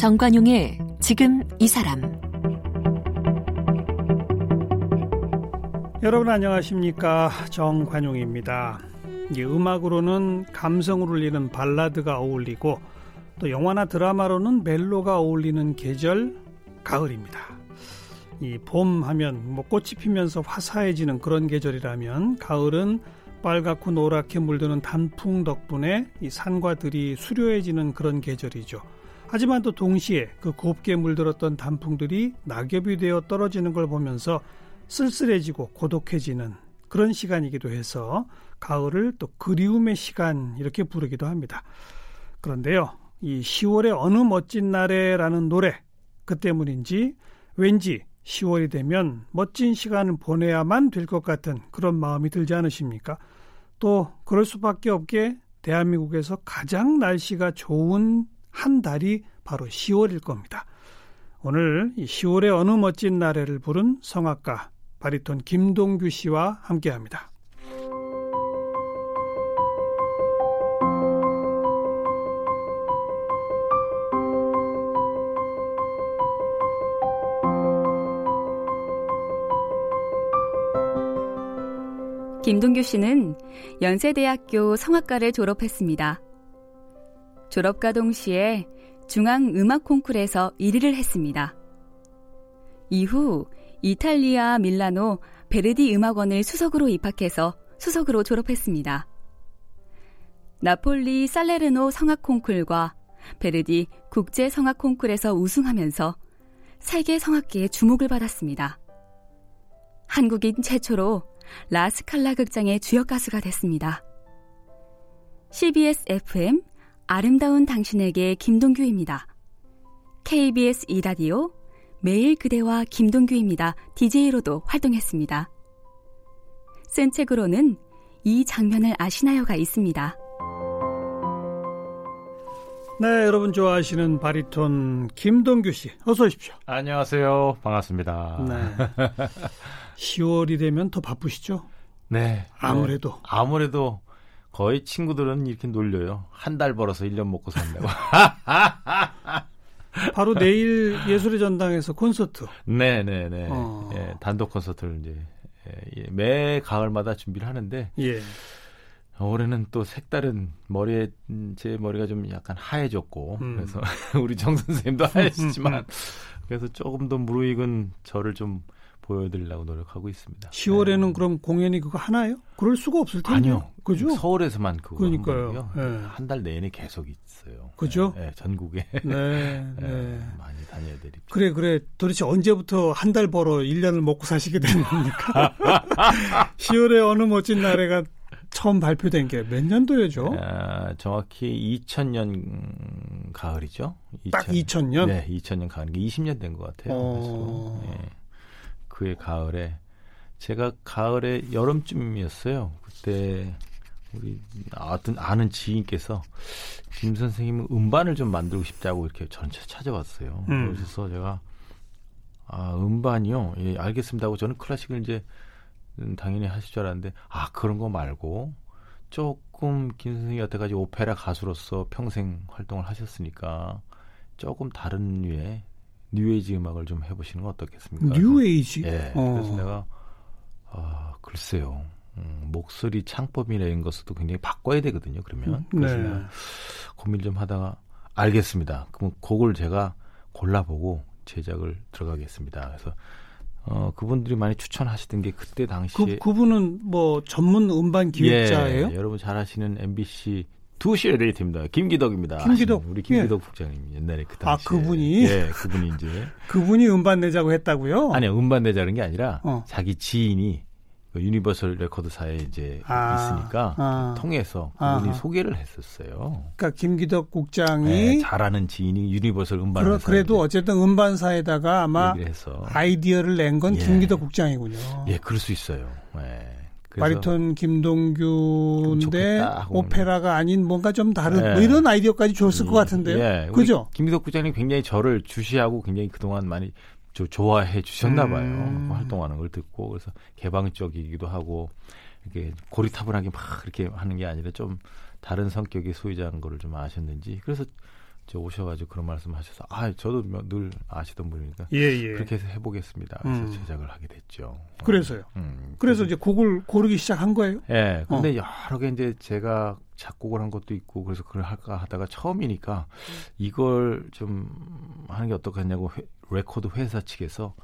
정관용의 지금 이 사람 여러분 안녕하십니까 정관용입니다. 음악으로는 감성을 울리는 발라드가 어울리고 또 영화나 드라마로는 멜로가 어울리는 계절 가을입니다. 이 봄 하면 뭐 꽃이 피면서 화사해지는 그런 계절이라면 가을은 빨갛고 노랗게 물드는 단풍 덕분에 이 산과 들이 수려해지는 그런 계절이죠. 하지만 또 동시에 그 곱게 물들었던 단풍들이 낙엽이 되어 떨어지는 걸 보면서 쓸쓸해지고 고독해지는 그런 시간이기도 해서 가을을 또 그리움의 시간 이렇게 부르기도 합니다. 그런데요, 이 10월의 어느 멋진 날에라는 노래 그 때문인지 왠지 10월이 되면 멋진 시간을 보내야만 될 것 같은 그런 마음이 들지 않으십니까? 또 그럴 수밖에 없게 대한민국에서 가장 날씨가 좋은 한 달이 바로 10월일 겁니다. 오늘 이 10월의 어느 멋진 날에를 부른 성악가 바리톤 김동규 씨와 함께합니다. 김동규 씨는 연세대학교 성악과를 졸업했습니다. 졸업과 동시에 중앙 음악 콩쿨에서 1위를 했습니다. 이후 이탈리아 밀라노 베르디 음악원을 수석으로 입학해서 수석으로 졸업했습니다. 나폴리 살레르노 성악 콩쿨과 베르디 국제 성악 콩쿨에서 우승하면서 세계 성악계의 주목을 받았습니다. 한국인 최초로 라스칼라 극장의 주역 가수가 됐습니다. CBS FM 아름다운 당신에게 김동규입니다. KBS 이라디오 매일 그대와 김동규입니다. DJ로도 활동했습니다. 쓴 책으로는 이 장면을 아시나요가 있습니다. 네, 여러분 좋아하시는 바리톤 김동규 씨, 어서 오십시오. 안녕하세요. 반갑습니다. 네. 10월이 되면 더 바쁘시죠? 네. 아무래도. 네. 아무래도 거의 친구들은 이렇게 놀려요. 한 달 벌어서 1년 먹고 산다고. 바로 내일 예술의 전당에서 콘서트. 네네네. 네, 네. 어. 예, 단독 콘서트를 이제 예, 매 가을마다 준비를 하는데. 예. 올해는 또 색다른 머리에 제 머리가 좀 약간 하얘졌고 음. 그래서 우리 정 선생님도 하얘지지만 그래서 조금 더 무르익은 저를 좀 보여드리려고 노력하고 있습니다. 10월에는 네. 그럼 공연이 그거 하나요? 그럴 수가 없을 텐데. 아니요. 그죠? 서울에서만 그거 그러니까요. 네. 한달 내내 계속 있어요. 그죠? 네, 전국에. 네, 네. 많이 다녀야 되니까. 그래, 그래. 도대체 언제부터 한 달 벌어 1년을 먹고 사시게 된 겁니까? 10월에 어느 멋진 날에가 처음 발표된 게 몇 년도였죠? 아, 정확히 2000년 가을이죠. 2000, 딱 2000년? 네, 2000년 가을. 20년 된 것 같아요. 어... 네. 그의 가을에 제가 가을에 여름쯤이었어요. 그때 우리 어떤 아는 지인께서 김 선생님은 음반을 좀 만들고 싶다고 이렇게 전체 찾아왔어요. 음. 그래서 제가 아 음반이요, 예 알겠습니다 하고 저는 클래식을 이제 당연히 하실 줄 알았는데 아 그런 거 말고 조금 김 선생님 여태까지 오페라 가수로서 평생 활동을 하셨으니까 조금 다른 류의 뉴에이지 음악을 좀 해보시는 건 어떻겠습니까? 뉴에이지? 예. 어. 그래서 내가 아 글쎄요. 음, 목소리 창법이나 이런 것도 굉장히 바꿔야 되거든요. 그러면 음, 그래서 네. 고민 좀 하다가 알겠습니다. 그럼 곡을 제가 골라보고 제작을 들어가겠습니다. 그래서 어, 그분들이 많이 추천하시던 게 그때 당시에 그, 그분은 뭐 전문 음반 기획자예요? 예, 여러분 잘 아시는 MBC 2시의 데이트입니다. 김기덕입니다. 김기덕. 우리 김기덕 예. 국장님 옛날에 그 아, 당시에. 아, 그분이? 예, 그분이 이제. 그분이 음반 내자고 했다고요? 아니요, 음반 내자는 게 아니라 어. 자기 지인이 그 유니버설 레코드사에 이제 아, 있으니까 아, 통해서 그분이 아, 소개를 했었어요. 그러니까 김기덕 국장이 네, 잘하는 지인이 유니버설 음반 그래, 도 어쨌든 음반사에다가 아마 아이디어를 낸건 예. 김기덕 국장이군요. 예, 그럴 수 있어요. 예. 바리톤 김동규인데 오페라가 아닌 뭔가 좀 다른 네. 뭐 이런 아이디어까지 줬을 것 같은데요. 예. 그죠? 김기덕 부장님 굉장히 저를 주시하고 굉장히 그동안 많이 저 좋아해 주셨나 봐요. 음. 그 활동하는 걸 듣고 그래서 개방적이기도 하고 이렇게 고리타분하게 막 이렇게 하는 게 아니라 좀 다른 성격의 소유자인 거를 좀 아셨는지 그래서 오셔가지고 그런 말씀하셔서 아 저도 늘 아시던 분이니까 예, 예. 그렇게 해서 해보겠습니다. 그래서 음. 제작을 하게 됐죠. 그래서요. 음, 그래서 이제 곡을 고르기 시작한 거예요. 예. 근데 어. 여러 개 이제 제가 작곡을 한 것도 있고 그래서 그걸 할까 하다가 처음이니까 이걸 좀 하는 게 어떻겠냐고 회, 레코드 회사 측에서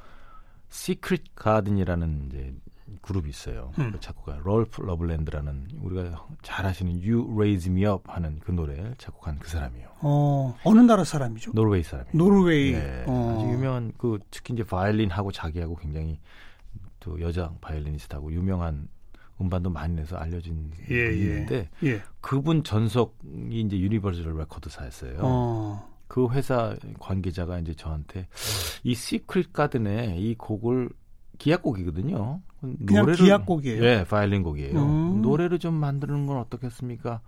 시크릿 가든이라는 이제 그룹이 있어요. 음. 그 작곡가 롤프 러블랜드라는 우리가 잘 아시는 You Raise Me Up 하는 그 노래를 작곡한 그 사람이에요. 어, 어느 나라 사람이죠? 노르웨이 사람이에요. 노르웨이. 네, 어. 아주 유명한 그 특히 이제 바이올린하고 자기하고 굉장히 또 여자 바이올리니스트하고 유명한 음반도 많이 내서 알려진 예, 분인데 예. 예. 그분 전속이 이제 Universal 레코드사였어요. 어. 그 회사 관계자가 이제 저한테 이 Secret Garden의 이 곡을 기악곡이거든요. 그냥 노래를, 기악곡이에요. 네, 바이올린 곡이에요. 음. 노래를 좀 만드는 건 어떻겠습니까?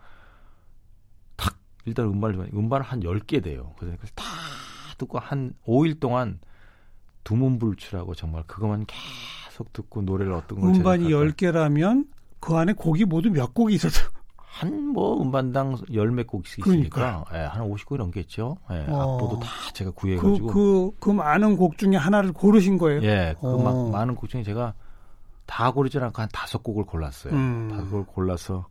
탁 일단 음반을 좀 음반을 한 10개 돼요. 그래서 다 듣고 한 5일 동안 두문불출하고 정말 그것만 계속 듣고 노래를 어떤 걸 음반이 10개라면 그 안에 곡이 모두 몇 곡이 있어서 한 뭐 음반당 열 몇 곡씩 있으니까 예, 한 50곡이 넘겠죠. 예, 어. 악보도 다 제가 구해가지고 그, 그, 그 많은 곡 중에 하나를 고르신 거예요? 예, 그 어. 많은 곡 중에 제가 다 고르지 않고 한 다섯 곡을 골랐어요. 음. 다섯 곡을 골라서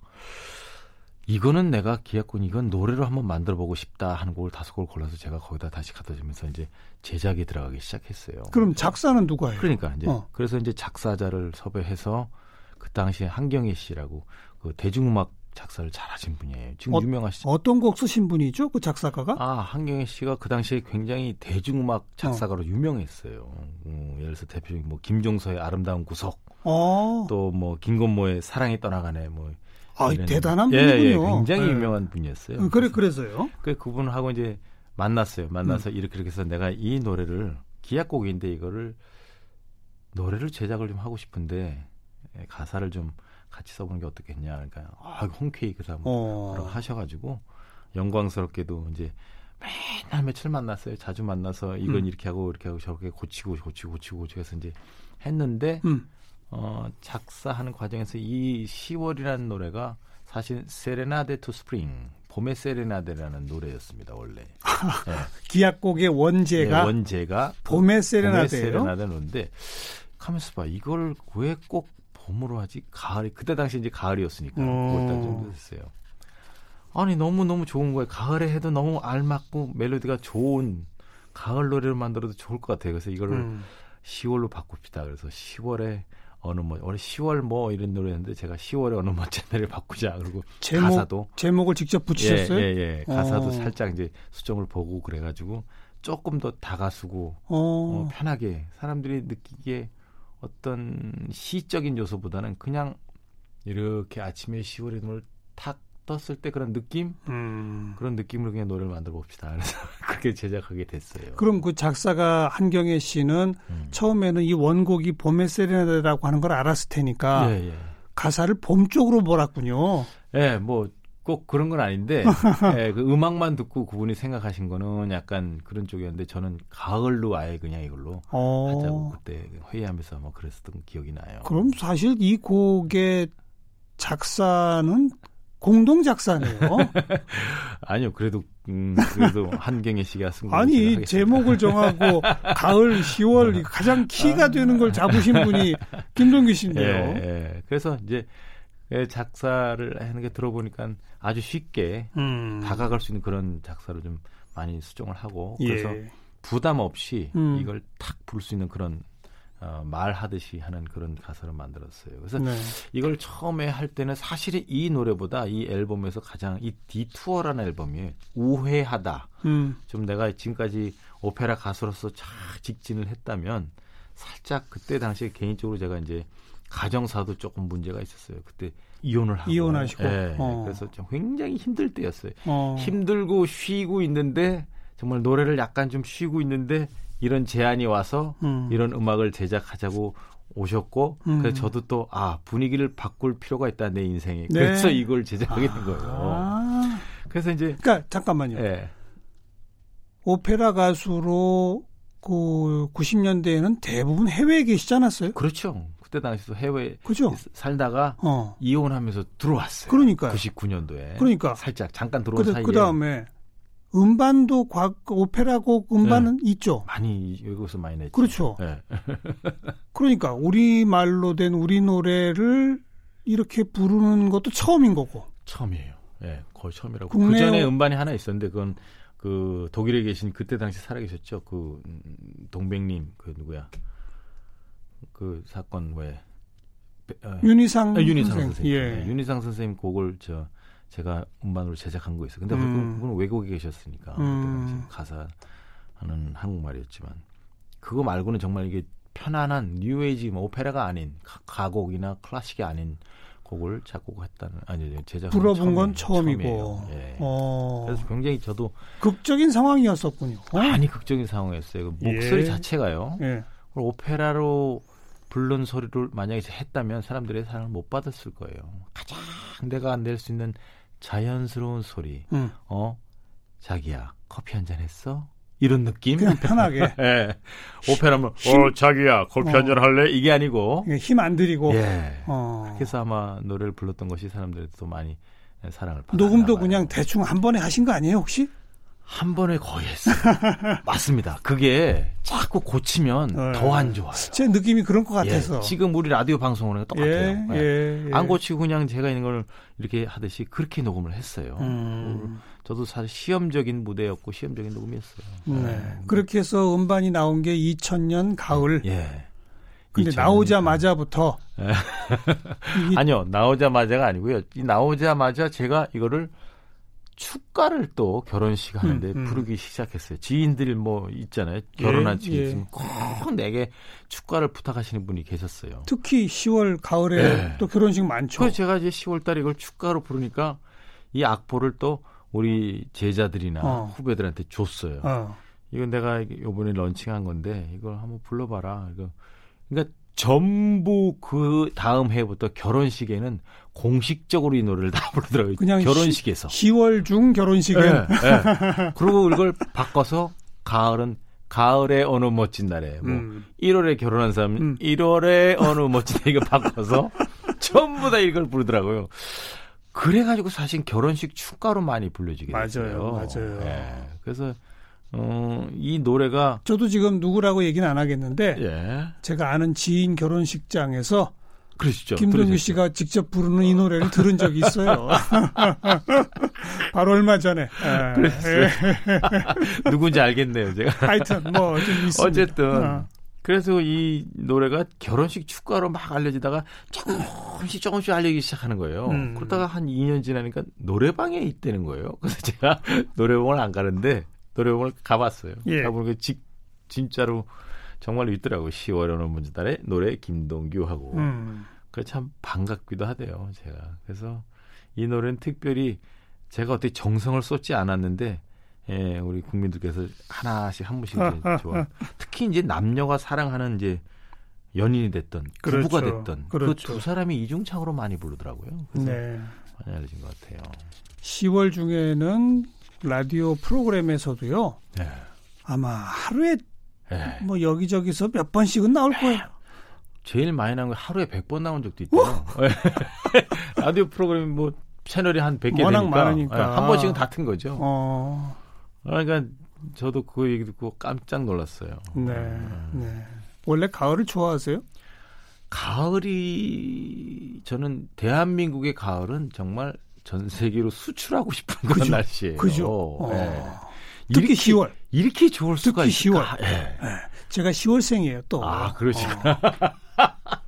이거는 내가 기획군 이건 노래로 한번 만들어보고 싶다 하는 곡을 다섯 곡을 골라서 제가 거기다 다시 갖다 주면서 이제 제작에 들어가기 시작했어요. 그럼 작사는 누가 해요? 그러니까 이제 어. 그래서 이제 작사자를 섭외해서 그 당시에 한경희 씨라고 그 대중음악 작사를 잘하신 분이에요. 지금 어, 유명하시죠. 어떤 곡 쓰신 분이죠? 그 작사가가? 아 한경애 씨가 그 당시에 굉장히 대중음악 작사가로 어. 유명했어요. 음, 예를 들어서 대표적인 뭐 김종서의 아름다운 구석, 어. 또뭐 김건모의 사랑이 떠나가네 뭐. 아 대단한 예, 분이군요. 예, 굉장히 네. 유명한 분이었어요. 어, 그래 그래서요. 그 그분하고 이제 만났어요. 만나서 음. 이렇게 이렇게 해서 내가 이 노래를 기악곡인데 이거를 노래를 제작을 좀 하고 싶은데 예, 가사를 좀 같이 써보는 게 어떻겠냐. 그러니까 아, 홍쾌히 그 사람 어. 하셔가지고 영광스럽게도 이제 맨날 며칠 만났어요. 자주 만나서 이건 음. 이렇게 하고 이렇게 하고 저렇게 고치고 고치고 고치고 고치고 해서 이제 했는데 음. 어, 작사하는 과정에서 이 10월이라는 노래가 사실 Serenade to Spring 봄의 세레나데라는 노래였습니다 원래. 네. 기악곡의 원제가 네, 원제가 봄의 세레나데예요. 봄의 세레나데인데 가면서 봐 이걸 왜 꼭 봄으로 하지 가을이 그때 당시 이제 가을이었으니까 그걸 딱 정도 됐어요. 아니 너무 너무 좋은 거예요. 가을에 해도 너무 알맞고 멜로디가 좋은 가을 노래를 만들어도 좋을 것 같아요. 그래서 이거를 음. 10월로 바꿉시다. 그래서 10월에 어느 뭐 올해 10월 뭐 이런 노래였는데 제가 10월에 어느 멋진 날을 바꾸자 그리고 제목, 가사도 제목을 직접 붙이셨어요? 예, 예, 예. 가사도 어. 살짝 이제 수정을 보고 그래가지고 조금 더 다가수고 어. 어, 편하게 사람들이 느끼기에 어떤 시적인 요소보다는 그냥 이렇게 아침에 10월의 눈을 탁 떴을 때 그런 느낌 음. 그런 느낌으로 그냥 노래를 만들어 봅시다. 그래서 그렇게 제작하게 됐어요. 그럼 그 작사가 한경애 씨는 음. 처음에는 이 원곡이 봄의 세레나데라고 하는 걸 알았을 테니까 예, 예. 가사를 봄 쪽으로 몰았군요. 예, 뭐 꼭 그런 건 아닌데 예, 그 음악만 듣고 그분이 생각하신 거는 약간 그런 쪽이었는데 저는 가을로 아예 그냥 이걸로 어. 하자고 그때 회의하면서 뭐 그랬었던 기억이 나요. 그럼 사실 이 곡의 작사는 공동 작사네요. 아니요, 그래도 음, 그래도 한경애 씨가 쓴 아니 제목을 정하고 가을 10월 가장 키가 되는 걸 잡으신 분이 김동규 씨인데요. 예, 예. 그래서 이제 작사를 하는 게 들어보니까 아주 쉽게 음. 다가갈 수 있는 그런 작사를 좀 많이 수정을 하고 그래서 예. 부담 없이 음. 이걸 탁 부를 수 있는 그런 어, 말하듯이 하는 그런 가사를 만들었어요. 그래서 네. 이걸 처음에 할 때는 사실은 이 노래보다 이 앨범에서 가장 이 디투어라는 앨범이 우회하다. 음. 좀 내가 지금까지 오페라 가수로서 잘 직진을 했다면 살짝 그때 당시에 개인적으로 제가 이제 가정사도 조금 문제가 있었어요. 그때 이혼을 하고 이혼하시고 네, 어. 그래서 좀 굉장히 힘들 때였어요. 어. 힘들고 쉬고 있는데 정말 노래를 약간 좀 쉬고 있는데 이런 제안이 와서 음. 이런 음악을 제작하자고 오셨고 음. 그래서 저도 또 아 분위기를 바꿀 필요가 있다 내 인생에 네. 그래서 이걸 제작하게 된 거예요. 아. 그래서 이제 그러니까 잠깐만요. 네. 오페라 가수로 그 90년대에는 대부분 해외에 계시지 않았어요? 그렇죠. 그때 당시도 해외 그죠? 살다가 어. 이혼하면서 들어왔어요. 그러니까 99년도에. 그러니까 살짝 잠깐 들어온 그, 사이에 그 다음에 음반도 과, 오페라곡 음반은 네. 있죠. 많이 외국에서 많이 냈죠. 그렇죠. 네. 그러니까 우리 말로 된 우리 노래를 이렇게 부르는 것도 처음인 거고. 처음이에요. 예, 네, 거의 처음이라고. 국내... 그 전에 음반이 하나 있었는데 그건 그 독일에 계신 그때 당시 살아계셨죠. 그 음, 동백님 그 누구야? 그 사건 왜 어, 윤희상, 아, 윤희상 선생님. 예. 네, 윤희상 선생님 곡을 저 제가 음반으로 제작한 거 있어요. 근데 음. 그분 외국에 계셨으니까 음. 가사 하는 한국말이었지만 그거 말고는 정말 이게 편안한 뉴에이지 뭐 오페라가 아닌 가곡이나 클래식이 아닌 곡을 작곡했다는 아니 제작 불어본 건 처음이고 예. 어. 그래서 굉장히 저도 극적인 상황이었었군요. 어? 많이 극적인 상황이었어요. 그 목소리 예. 자체가요. 예. 오페라로 부른 소리를 만약에 했다면 사람들의 사랑을 못 받았을 거예요. 가장 내가 낼 수 있는 자연스러운 소리. 음. 어 자기야 커피 한 잔 했어? 이런 느낌? 그냥 편하게. 예. 오페라면 힘, 어 자기야 커피 어. 한잔 할래? 이게 아니고 힘 안 들이고. 예. 어. 그래서 아마 노래를 불렀던 것이 사람들한테 많이 사랑을 받았나 녹음도 봐요. 그냥 대충 한 번에 하신 거 아니에요 혹시? 한 번에 거의 했어요. 맞습니다. 그게 자꾸 고치면 네. 더안 좋아요. 제 느낌이 그런 것 같아서. 예, 지금 우리 라디오 방송을 똑같아요. 예, 예, 예, 안 고치고 그냥 제가 있는 걸 이렇게 하듯이 그렇게 녹음을 했어요. 음. 저도 사실 시험적인 무대였고 시험적인 녹음이었어요. 네. 네. 그렇게 해서 음반이 나온 게 2000년 가을. 예. 근데 2000년. 나오자마자부터. 예. 아니요, 나오자마자가 아니고요. 이 나오자마자 제가 이거를 축가를 또 결혼식 하는데 음, 음. 부르기 시작했어요. 지인들 뭐 있잖아요. 결혼한 예, 지인 예. 꼭 내게 축가를 부탁하시는 분이 계셨어요. 특히 10월 가을에 예. 또 결혼식 많죠. 그래서 제가 이제 10월 달에 이걸 축가로 부르니까 이 악보를 또 우리 제자들이나 어. 후배들한테 줬어요. 어. 이건 내가 요번에 런칭한 건데 이걸 한번 불러봐라. 이거 그러니까 전부 그 다음 해부터 결혼식에는 공식적으로 이 노래를 다 부르더라고요. 그냥 결혼식에서. 10 월 중 결혼식은. 네, 네. 그리고 이걸 바꿔서 가을은 가을의 어느 멋진 날에 뭐 음. 1월에 결혼한 사람은 음. 1월에 어느 멋진 날 이거 바꿔서 전부 다 이걸 부르더라고요. 그래가지고 사실 결혼식 축가로 많이 불려지게 됐어요. 맞아요, 맞아요. 네. 그래서 어, 이 노래가 저도 지금 누구라고 얘기는 안 하겠는데 예. 제가 아는 지인 결혼식장에서 그러시죠. 김동규 씨가 직접 부르는 이 노래를 들은 적이 있어요. 바로 얼마 전에. 예. 그랬어요. 누군지 알겠네요, 제가. 하여튼 뭐 좀 있습니다. 어쨌든 어. 그래서 이 노래가 결혼식 축가로 막 알려지다가 조금씩 조금씩 알려지기 시작하는 거예요. 음. 그러다가 한 2년 지나니까 노래방에 있다는 거예요. 그래서 제가 노래방을 안 가는데 노래방을 가봤어요. 예. 가보니까 직, 진짜로 정말 있더라고요. 10월 어느 문제 달에 노래 김동규 하고. 음. 그참 반갑기도 하대요. 제가. 그래서 이 노래는 특별히 제가 어떻게 정성을 쏟지 않았는데 예, 우리 국민들께서 하나씩 한 이제 좋아. 특히 이제 남녀가 사랑하는 이제 연인이 됐던 그렇죠. 부부가 됐던 그 그렇죠. 그두 사람이 이중창으로 많이 부르더라고요. 그래서 네. 많이 알려진 것 같아요. 10월 중에는 라디오 프로그램에서도요. 네. 아마 하루에 네. 뭐 여기저기서 몇 번씩은 나올 거예요. 제일 많이 나온 거 하루에 100번 나온 적도 있대요. 라디오 프로그램 뭐 채널이 한 100개 워낙 되니까 많으니까. 네, 한 번씩은 다튼 거죠. 어. 그러니까 저도 그 얘기 듣고 깜짝 놀랐어요. 네. 음. 네. 원래 가을을 좋아하세요? 가을이 저는 대한민국의 가을은 정말 전 세계로 수출하고 싶은 그런 날씨예요. 그죠. 네. 특히 이렇게, 10월. 이렇게 좋을 수가 특히 10월. 네. 네. 제가 10월생이에요, 또. 아, 그러시구나. 어.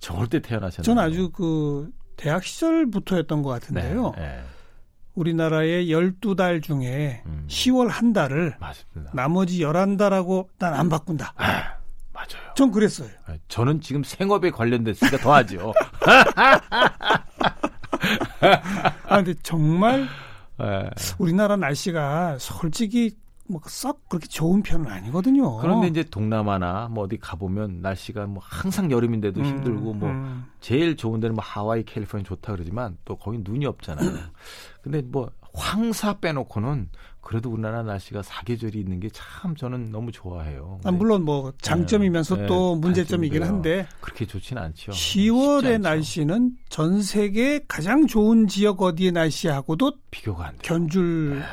저럴 때 태어나셨나요? 전 아주 그 대학 시절부터였던 것 같은데요. 네, 네. 우리나라의 12달 중에 음. 10월 한 달을 맞습니다. 나머지 11달하고 난 안 바꾼다. 아, 맞아요. 전 그랬어요. 아, 저는 지금 생업에 관련됐으니까 더 하죠. 아, 근데 정말 네. 우리나라 날씨가 솔직히 뭐썩 그렇게 좋은 편은 아니거든요. 그런데 이제 동남아나 뭐 어디 가보면 날씨가 뭐 항상 여름인데도 음, 힘들고 뭐 음. 제일 좋은 데는 뭐 하와이, 캘리포니아 좋다 그러지만 또 거기 눈이 없잖아요. 근데 뭐 황사 빼놓고는 그래도 우리나라 날씨가 사계절이 있는 게 참 저는 너무 좋아해요. 아, 물론 뭐 장점이면서 네, 또 네, 문제점이긴 한데 그렇게 좋지는 않죠. 10월의 날씨는 전 세계 가장 좋은 지역 어디의 날씨하고도 비교가 안 돼요. 견줄 네.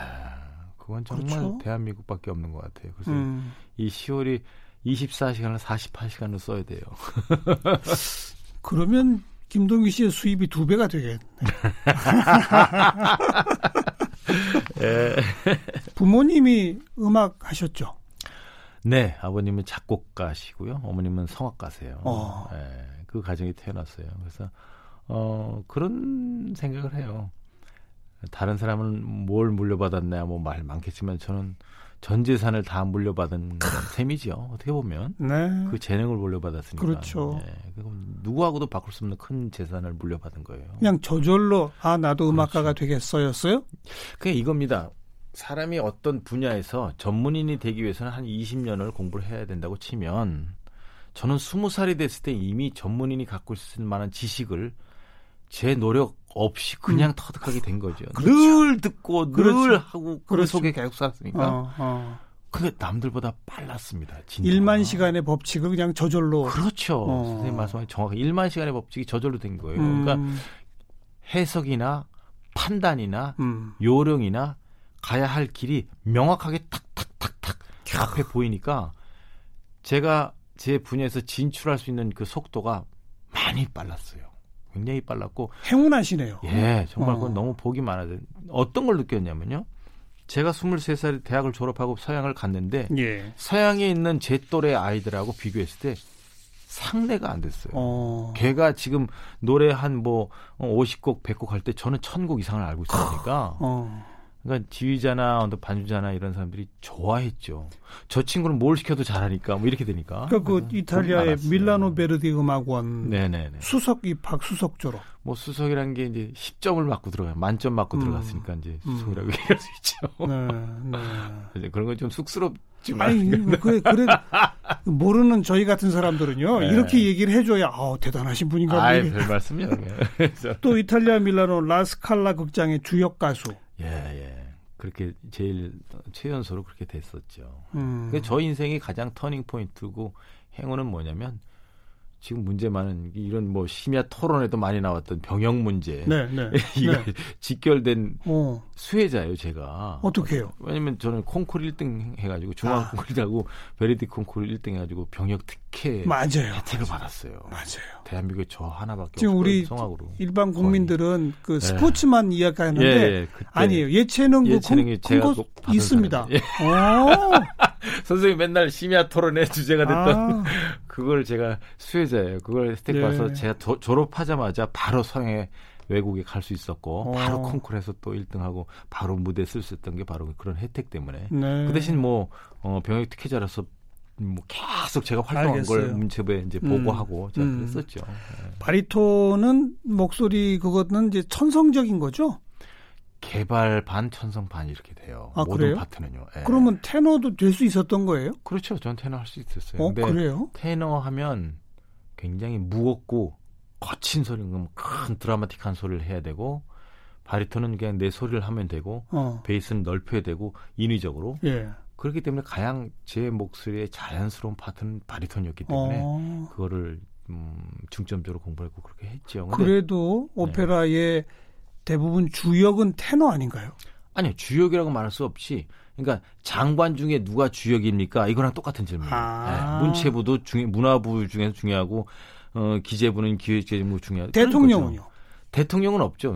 그건 정말 그렇죠? 대한민국밖에 없는 것 같아요. 그래서 음. 이 10월이 24시간을 48시간을 써야 돼요. 그러면 김동규 씨의 수입이 두 배가 되겠네. 예. 부모님이 음악 하셨죠? 네, 아버님은 작곡가시고요. 어머님은 성악가세요. 어. 예, 그 가정이 태어났어요. 그래서 어, 그런 생각을 해요. 다른 사람은 뭘 물려받았냐 뭐 말 많겠지만 저는 전 재산을 다 물려받은 셈이죠. 어떻게 보면 네. 그 재능을 물려받았으니까. 그렇죠. 예, 누구하고도 바꿀 수 없는 큰 재산을 물려받은 거예요. 그냥 저절로 아 나도 음악가가 그렇죠. 되겠어였어요? 그게 이겁니다. 사람이 어떤 분야에서 전문인이 되기 위해서는 한 20년을 공부를 해야 된다고 치면 저는 20살이 됐을 때 이미 전문인이 갖고 있을 만한 지식을 제 노력 없이 그냥 음. 터득하게 된 거죠. 그렇죠. 늘 듣고 그렇죠. 늘 하고 그 그렇죠. 속에 계속 살았으니까. 어, 어. 그게 남들보다 빨랐습니다. 진짜. 1만 시간의 법칙을 그냥 저절로. 그렇죠. 어. 선생님 말씀하신 정확히 1만 시간의 법칙이 저절로 된 거예요. 음. 그러니까 해석이나 판단이나 음. 요령이나 가야 할 길이 명확하게 탁탁탁탁 앞에 보이니까 제가 제 분야에서 진출할 수 있는 그 속도가 많이 빨랐어요. 굉장히 빨랐고 행운하시네요. 예, 정말 그건 어. 너무 복이 많아요. 어떤 걸 느꼈냐면요. 제가 23살에 대학을 졸업하고 서양을 갔는데 예. 서양에 있는 제 또래 아이들하고 비교했을 때 상례가 안 됐어요. 어. 걔가 지금 노래 한 뭐 50곡, 100곡 할 때 저는 1000곡 이상을 알고 있으니까 어. 그러니까 지휘자나 반주자나 이런 사람들이 좋아했죠. 저 친구는 뭘 시켜도 잘하니까 뭐 이렇게 되니까. 그러니까 그 이탈리아의 밀라노 베르디 음악원 네네네. 수석 입학 수석 졸업. 뭐 수석이라는 게 이제 10점을 맞고 들어가요. 만점 맞고 음. 들어갔으니까 이제 음. 수석이라고 음. 얘기할 수 있죠. 네, 네. 그런 건 좀 쑥스럽지만. 아니, 뭐 그래, 그래 모르는 저희 같은 사람들은요 네. 이렇게 얘기를 해줘야 아 대단하신 분인가. 아별 말씀이요. 또 이탈리아 밀라노 라스칼라 극장의 주역 가수. 예, 예. 그렇게 제일 최연소로 그렇게 됐었죠. 음. 저 인생의 가장 터닝 포인트고 행운은 뭐냐면 지금 문제 많은 이런 뭐 심야 토론에도 많이 나왔던 병역 문제. 네, 네. 이거 네. 직결된 어. 수혜자예요, 제가. 어떻게 해요? 왜냐면 저는 콩쿨 1등 해가지고 중앙 아. 콩쿨이라고 베리디 콩쿨 1등 해가지고 병역 특혜 맞아요. 혜택을 받았어요. 맞아요. 대한민국에 저 하나밖에 지금 우리 성악으로. 일반 국민들은 거의. 그 네. 스포츠만 네. 이야기하는데 예, 예, 아니에요. 예체능 그 예체능이 콩, 제가 있습니다. 예. 선생님 맨날 심야 토론의 주제가 됐던 아. 그걸 제가 수혜자예요. 그걸 혜택 예. 봐서 제가 도, 졸업하자마자 바로 성에 외국에 갈 수 있었고 어. 바로 콩쿨에서 또 1등하고 바로 무대 쓸 수 있던 게 바로 그런 혜택 때문에 네. 그 대신 뭐 어, 병역 특혜자라서 뭐 계속 제가 활동한 알겠어요. 걸 문체부에 이제 보고하고 음. 제가 음. 그랬었죠. 네. 바리톤은 목소리 그거는 이제 천성적인 거죠? 개발 반 천성 반 이렇게 돼요. 아, 모든 그래요? 파트는요. 네. 그러면 테너도 될 수 있었던 거예요? 그렇죠. 전 테너 할 수 있었어요. 어, 그래요? 테너 하면 굉장히 무겁고 거친 소리, 큰 드라마틱한 소리를 해야 되고 바리톤은 그냥 내 소리를 하면 되고 어. 베이스는 넓혀야 되고 인위적으로. 예. 그렇기 때문에 가장 제 목소리의 자연스러운 파트는 바리톤이었기 때문에 어. 그거를 음, 중점적으로 공부하고 그렇게 했죠. 그래도 네. 오페라의 네. 대부분 주역은 테너 아닌가요? 아니요, 주역이라고 말할 수 없이 그러니까 장관 중에 누가 주역입니까? 이거랑 똑같은 질문이에요. 아. 네, 문체부도 중에 문화부 중에서 중요하고 어, 기재부는 기획재무 중요하고 대통령은요? 대통령은 없죠.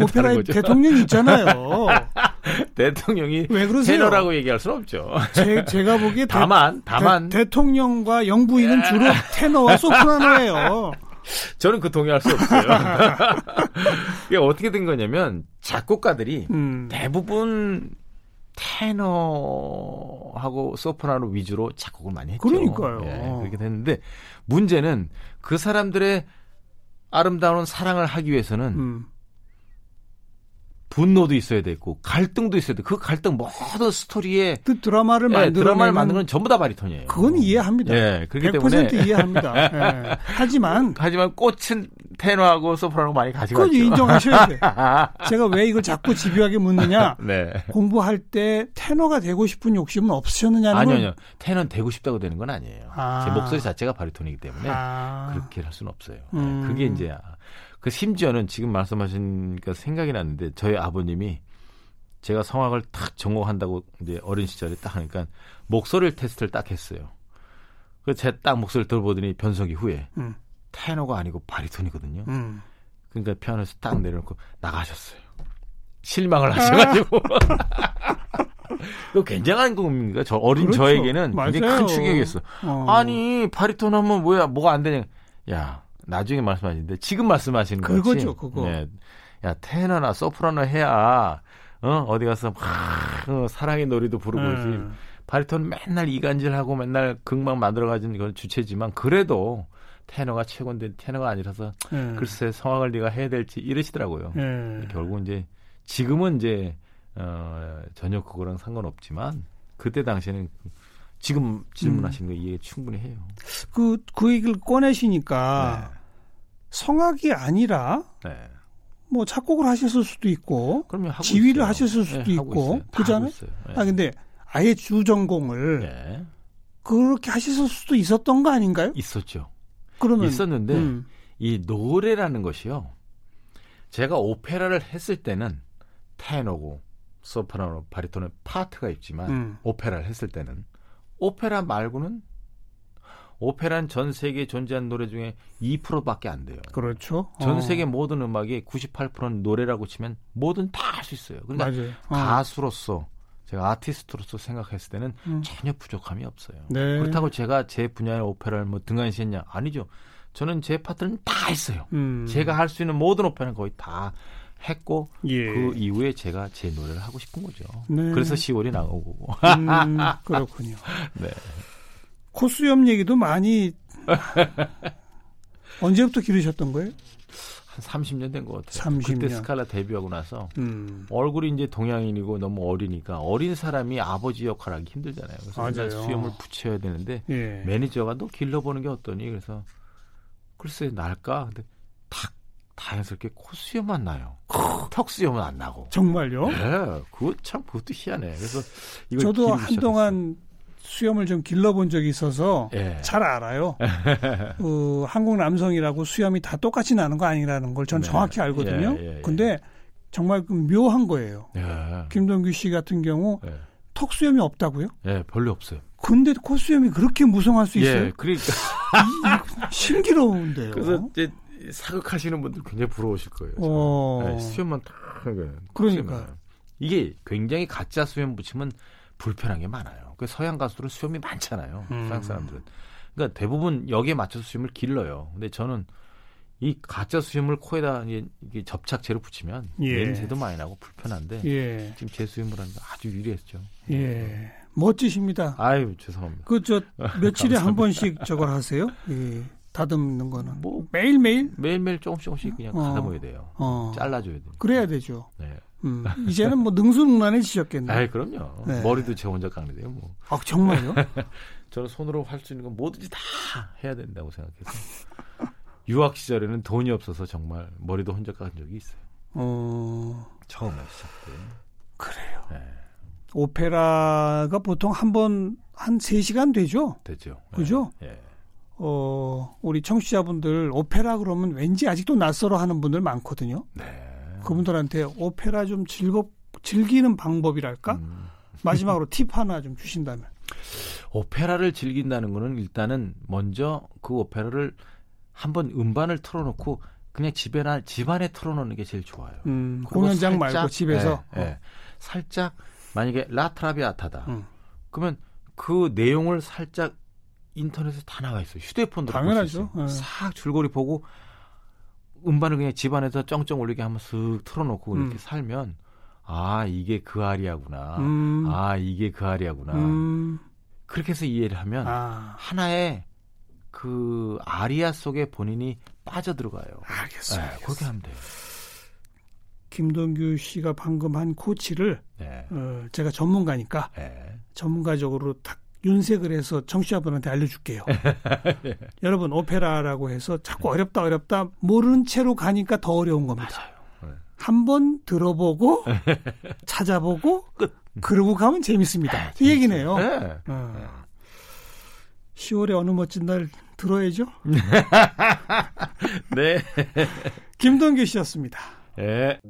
오페라에 대통령이 있잖아요. 대통령이 왜 그러세요? 테너라고 얘기할 수는 없죠. 제, 제가 보기에 다만 대, 다만 대, 통령과 영부인은 주로 테너와 소프라노예요. 저는 그 동의할 수 없어요. 이게 어떻게 된 거냐면 작곡가들이 음. 대부분 테너하고 소프라노 위주로 작곡을 많이 했죠. 그러니까요. 예, 그렇게 됐는데 문제는 그 사람들의 아름다운 사랑을 하기 위해서는 음. 분노도 있어야 되고 갈등도 있어야 돼. 그 갈등 모든 스토리에 그 드라마를 예, 만드는 드라마를 만드는 건 전부 다 바리톤이에요. 그건 이해합니다. 예, 그렇기 때문에 이해합니다. 예. 하지만 하지만 꽃은 테너하고 소프라노 많이 가져갔죠. 그건 인정하셔야 돼. 제가 왜 이걸 자꾸 집요하게 묻느냐? 네. 공부할 때 테너가 되고 싶은 욕심은 없으셨느냐는 아니요, 아니요. 테너는 되고 싶다고 되는 건 아니에요. 아. 제 목소리 자체가 바리톤이기 때문에 아. 그렇게 할 수는 없어요. 음. 그게 이제 그 심지어는 지금 말씀하신 그 생각이 났는데 저희 아버님이 제가 성악을 탁 전공한다고 이제 어린 시절에 딱 하니까 목소리를 테스트를 딱 했어요. 그래서 제딱 목소리를 들어보더니 변성기 후에 음. 테너가 아니고 바리톤이거든요. 음. 그러니까 피아노에서 딱 내려놓고 나가셨어요. 실망을 하셔가지고. 그 굉장한 겁니까? 저 어린 그렇죠. 저에게는 맞아요. 굉장히 큰 충격이었어. 어. 아니 바리톤 하면 뭐야 뭐가 안 되냐? 야 나중에 말씀하시는데 지금 말씀하시는 거지. 그거죠, 그거. 예. 야 테너나 소프라노 해야 어 어디 가서 막 어, 사랑의 노래도 부르고 음. 바리톤 맨날 이간질하고 맨날 극막 만들어가지고 이건 주체지만 그래도 테너가 최고인데 테너가 아니라서 음. 글쎄 성악을 네가 해야 될지 이러시더라고요. 음. 결국 이제 지금은 이제 어, 전혀 그거랑 상관없지만 그때 당시에는 지금 질문하신 음. 거 이해 충분히 해요. 그, 그 얘기를 꺼내시니까 네. 성악이 아니라 네. 뭐 작곡을 하셨을 수도 있고 지휘를 있어요. 하셨을 수도 네, 있고 그잖아요. 네. 아 근데 아예 주전공을 네. 그렇게 하셨을 수도 있었던 거 아닌가요? 있었죠. 그러면 있었는데 음. 이 노래라는 것이요. 제가 오페라를 했을 때는 테너고 소프라노, 바리톤의 파트가 있지만 음. 오페라를 했을 때는 오페라 말고는 오페라는 전 세계에 존재하는 노래 중에 2%밖에 안 돼요. 그렇죠. 전 어. 세계 모든 음악의 98%는 노래라고 치면 뭐든 다 할 수 있어요. 그러니까 맞아요. 어. 가수로서 제가 아티스트로서 생각했을 때는 음. 전혀 부족함이 없어요. 네. 그렇다고 제가 제 분야의 오페라를 뭐 등한시했냐? 아니죠. 저는 제 파트는 다 했어요. 음. 제가 할 수 있는 모든 오페라는 거의 다 했고 예. 그 이후에 제가 제 노래를 하고 싶은 거죠. 네. 그래서 10월이 나오고. 음, 그렇군요. 네. 코수염 얘기도 많이 언제부터 기르셨던 거예요? 한 30년 된 것 같아요. 30년. 그때 스칼라 데뷔하고 나서 음. 얼굴이 이제 동양인이고 너무 어리니까 어린 사람이 아버지 역할을 하기 힘들잖아요. 그래서. 수염을 붙여야 되는데 예. 매니저가 너 길러보는 게 어떠니? 그래서 글쎄 날까? 근데 탁 자연스럽게 코수염만 나요. 턱수염은 안 나고. 정말요? 네, 그거 참 그것도 희한해. 그래서 저도 한동안 수염을 좀 길러본 적이 있어서 예. 잘 알아요. 그 한국 남성이라고 수염이 다 똑같이 나는 거 아니라는 걸전 네. 정확히 알거든요. 예, 예, 예, 근데 정말 그 묘한 거예요. 예. 김동규 씨 같은 경우 예. 턱 수염이 없다고요? 예, 별로 없어요. 근데 코 수염이 그렇게 무성할 수 있어요? 예, 그러니까 신기로운데요. 그래서 이제 사극하시는 분들 굉장히 부러우실 거예요. 어... 네, 수염만 딱 그러니까 이게 굉장히 가짜 수염 붙이면 불편한 게 많아요. 그 서양 가수들은 수염이 많잖아요. 음. 서양 사람들은. 그러니까 대부분 여기에 맞춰서 수염을 길러요. 근데 저는 이 가짜 수염을 코에다 이게 접착제로 붙이면 예. 냄새도 많이 나고 불편한데 예. 지금 제 수염을 하는데 아주 유리했죠. 예. 멋지십니다. 아유 죄송합니다. 그 저 며칠에 한 번씩 저걸 하세요? 예. 다듬는 거는 뭐 매일 매일 매일 매일 조금씩 조금씩 그냥 어. 다듬어야 돼요. 어. 잘라줘야 돼요. 그래야 되죠. 네. 음, 이제는 뭐 능수능란해지셨겠네요. 아, 그럼요. 네. 머리도 제 혼자 깎는 데요, 뭐. 아, 정말요? 저는 손으로 할 수 있는 건 뭐든지 다 해야 된다고 생각해서. 유학 시절에는 돈이 없어서 정말 머리도 혼자 깎은 적이 있어요. 어... 처음에 시작 때. 그래요. 네. 오페라가 보통 한 번한 3시간 되죠? 되죠. 그죠? 네. 네. 어, 우리 청취자분들 오페라 그러면 왠지 아직도 낯설어 하는 분들 많거든요. 네. 그분들한테 오페라 좀 즐겁 즐기는 방법이랄까? 음. 마지막으로 팁 하나 좀 주신다면. 오페라를 즐긴다는 거는 일단은 먼저 그 오페라를 한번 음반을 틀어놓고 그냥 집에나 집안에 틀어놓는 게 제일 좋아요. 음, 공연장 살짝, 말고 집에서 네, 네. 살짝 만약에 라트라비아타다. 음. 그러면 그 내용을 살짝 인터넷에 다 나와 있어요. 휴대폰도 당연하죠. 네. 싹 줄거리 보고 음반을 그냥 집안에서 쩡쩡 올리게 한번 쓱 틀어놓고 음. 이렇게 살면 아 이게 그 아리아구나. 음. 아 이게 그 아리아구나. 음. 그렇게 해서 이해를 하면 아. 하나의 그 아리아 속에 본인이 빠져 들어가요. 알겠습니다. 네, 그렇게 하면 돼요. 김동규 씨가 방금 한 코치를 네. 어, 제가 전문가니까 네. 전문가적으로 딱 윤색을 해서 청취자분한테 알려줄게요. 네. 여러분 오페라라고 해서 자꾸 어렵다 어렵다 모르는 채로 가니까 더 어려운 겁니다. 네. 한번 들어보고 찾아보고 끝. 그러고 가면 재밌습니다. 이 얘기네요. 네. 어. 10월에 어느 멋진 날 들어야죠. 네. 김동규 씨였습니다. 네.